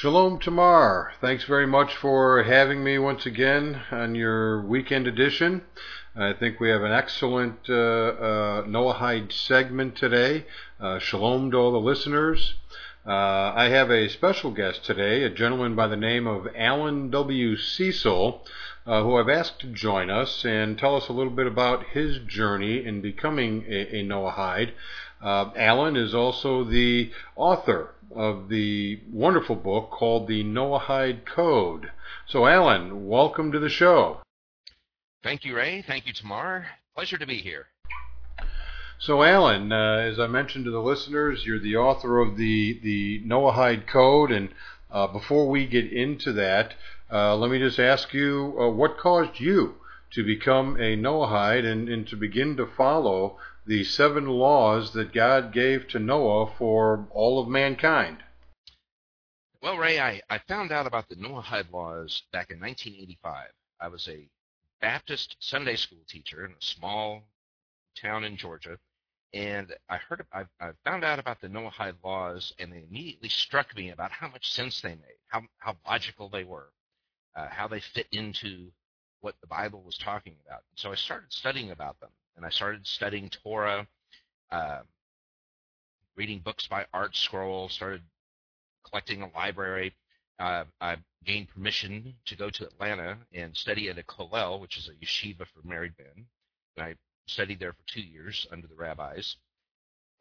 Shalom Tamar. Thanks very much for having me once again on your weekend edition. I think we have an excellent uh, uh, Noahide segment today. Uh, shalom to all the listeners. Uh, I have a special guest today, a gentleman by the name of Alan W. Cecil, uh, who I've asked to join us and tell us a little bit about his journey in becoming a, a Noahide. Uh, Alan is also the author of the wonderful book called The Noahide Code. So, Alan, welcome to the show. Thank you, Ray. Thank you, Tamar. Pleasure to be here. So, Alan, uh, as I mentioned to the listeners, you're the author of the, the Noahide Code. And uh, before we get into that, uh, let me just ask you uh, what caused you to become a Noahide and, and to begin to follow the seven laws that God gave to Noah for all of mankind. Well, Ray, I, I found out about the Noahide laws back in 1985. I was a Baptist Sunday school teacher in a small town in Georgia, and I heard I, I found out about the Noahide laws, and they immediately struck me about how much sense they made, how how logical they were, uh, how they fit into what the Bible was talking about. So I started studying about them and I started studying Torah, uh, reading books by ArtScroll, started collecting a library. Uh, I gained permission to go to Atlanta and study at a kollel, which is a yeshiva for married men. And I studied there for two years under the rabbis.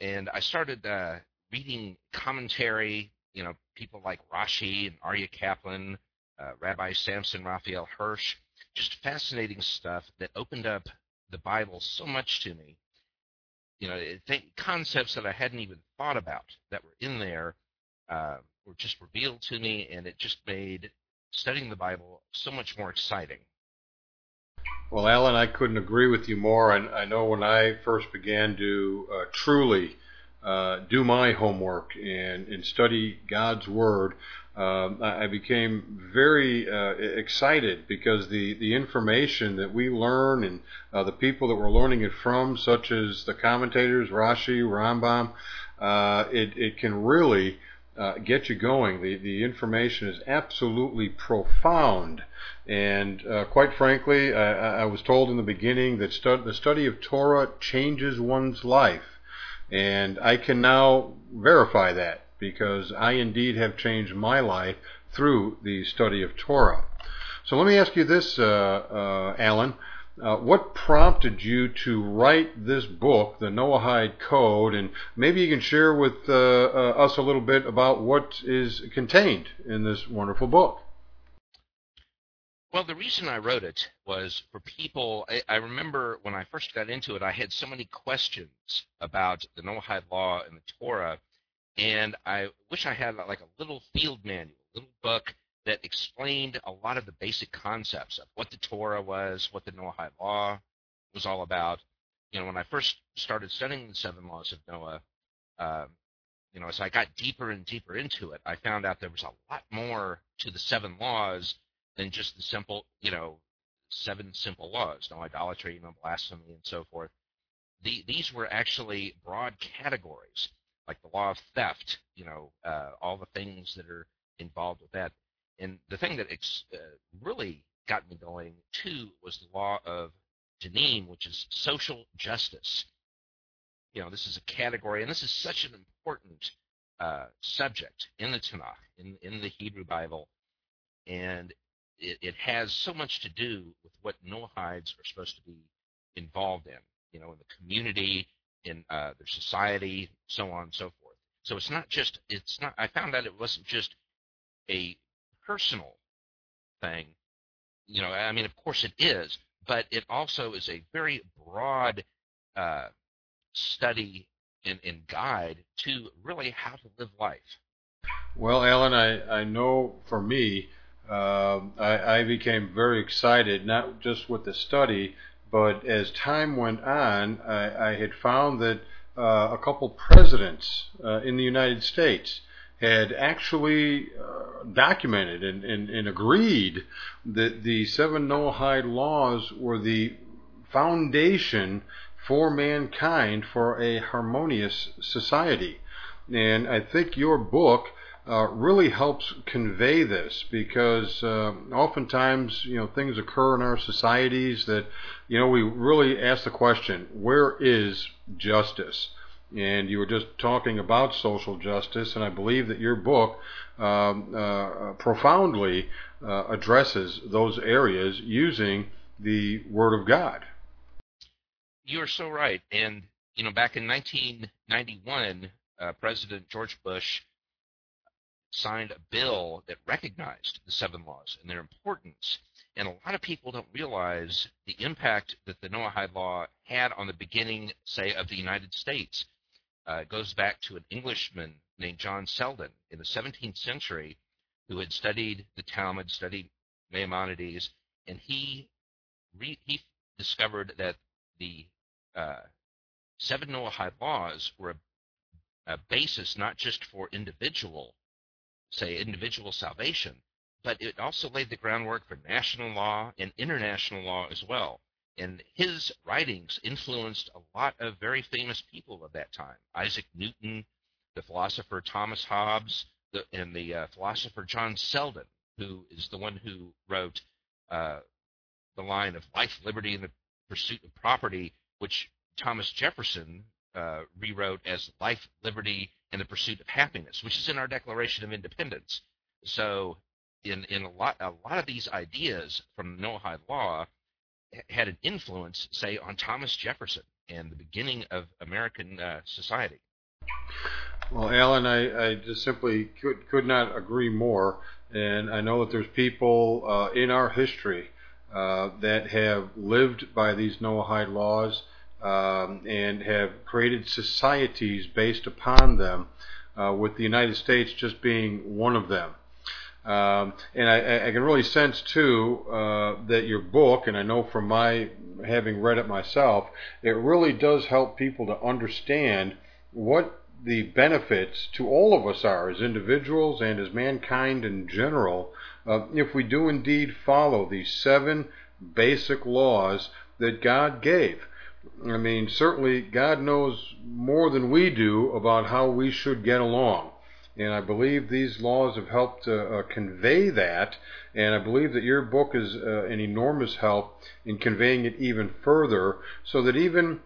And I started uh, reading commentary, you know, people like Rashi and Aryeh Kaplan, uh, Rabbi Samson Raphael Hirsch, just fascinating stuff that opened up the Bible so much to me. You know, think, concepts that I hadn't even thought about that were in there uh, were just revealed to me, and it just made studying the Bible so much more exciting. Well, Alan, I couldn't agree with you more. I, I know when I first began to uh, truly uh, do my homework and, and study God's Word, um, I became very uh, excited because the, the information that we learn and uh, the people that we're learning it from, such as the commentators, Rashi, Rambam, uh, it, it can really uh, get you going. The, the information is absolutely profound. And uh, quite frankly, I, I, was told in the beginning that the study of Torah changes one's life. And I can now verify that because I indeed have changed my life through the study of Torah. So let me ask you this, uh, uh, Alan. Uh, what prompted you to write this book, the Noahide Code, and maybe you can share with uh, uh, us a little bit about what is contained in this wonderful book? Well, the reason I wrote it was for people. I, I, remember when I first got into it, I had so many questions about the Noahide Law and the Torah and I wish I had like a little field manual, a little book that explained a lot of the basic concepts of what the Torah was, what the Noahide Law was all about. You know, when I first started studying the seven laws of Noah, uh, you know, as I got deeper and deeper into it, I found out there was a lot more to the seven laws than just the simple, you know, seven simple laws: no idolatry, no blasphemy, and so forth. The, these were actually broad categories like the law of theft, you know, uh, all the things that are involved with that. And the thing that ex- uh, really got me going too was the law of Dinim, which is social justice. You know, this is a category, and this is such an important uh, subject in the Tanakh, in in the Hebrew Bible, and it, it has so much to do with what Noahides are supposed to be involved in. You know, in the community, in uh, their society, so on and so forth. So it's not just it's not. I found out it wasn't just a personal thing. You know, I mean, of course it is, but it also is a very broad uh, study and, and guide to really how to live life. Well, Alan, I, I know for me, uh, I, I became very excited, not just with the study, but as time went on, I, I had found that uh, a couple presidents uh, in the United States had actually uh, documented and, and, and, agreed that the seven Noahide laws were the foundation for mankind for a harmonious society. And I think your book uh, really helps convey this because uh, oftentimes, you know, things occur in our societies that, you know, we really ask the question, where is justice? And you were just talking about social justice, and I believe that your book um, uh, profoundly uh, addresses those areas using the Word of God. You're so right. And, you know, back in 1991, uh, President George Bush signed a bill that recognized the seven laws and their importance. And a lot of people don't realize the impact that the Noahide Law had on the beginning, say, of the United States. Uh, it goes back to an Englishman named John Selden in the 17th century who had studied the Talmud, studied Maimonides, and he re- he discovered that the uh, seven Noahide laws were a, a basis not just for individual say, individual salvation, but it also laid the groundwork for national law and international law as well. And his writings influenced a lot of very famous people of that time Isaac Newton, the philosopher Thomas Hobbes, the, and the uh, philosopher John Selden, who is the one who wrote uh, the line of life, liberty, and the pursuit of property, which Thomas Jefferson uh, rewrote as life, liberty, and the pursuit of happiness, which is in our Declaration of Independence. So, in in a lot a lot of these ideas from the Noahide Law had an influence, say, on Thomas Jefferson and the beginning of American uh, society. Well, Alan, I, I just simply could could not agree more, and I know that there's people uh, in our history uh, that have lived by these Noahide laws um, and have created societies based upon them, uh, with the United States just being one of them. Um, and I, I, can really sense too uh, that your book, and I know from my having read it myself, it really does help people to understand what the benefits to all of us are as individuals and as mankind in general uh, if we do indeed follow these seven basic laws that God gave. I mean, certainly God knows more than we do about how we should get along. And I believe these laws have helped uh, uh, convey that. And I believe that your book is uh, an enormous help in conveying it even further so that even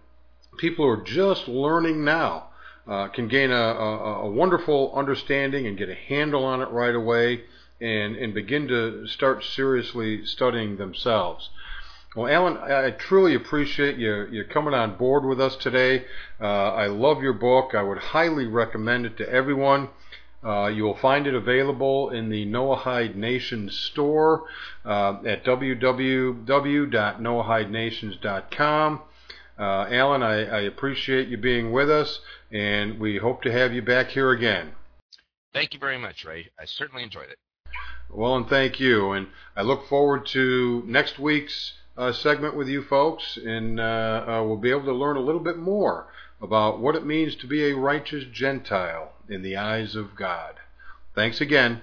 people who are just learning now uh, can gain a, a, a, wonderful understanding and get a handle on it right away and, and begin to start seriously studying themselves. Well, Alan, I truly appreciate you, you coming on board with us today. Uh, I love your book. I would highly recommend it to everyone. Uh, you will find it available in the Noahide Nation store uh, at www.noahidenations.com. Uh, Alan, I, I appreciate you being with us, and we hope to have you back here again. Thank you very much, Ray. I certainly enjoyed it. Well, and thank you. And I look forward to next week's uh, segment with you folks, and uh, uh, we'll be able to learn a little bit more about what it means to be a righteous Gentile in the eyes of God. Thanks again.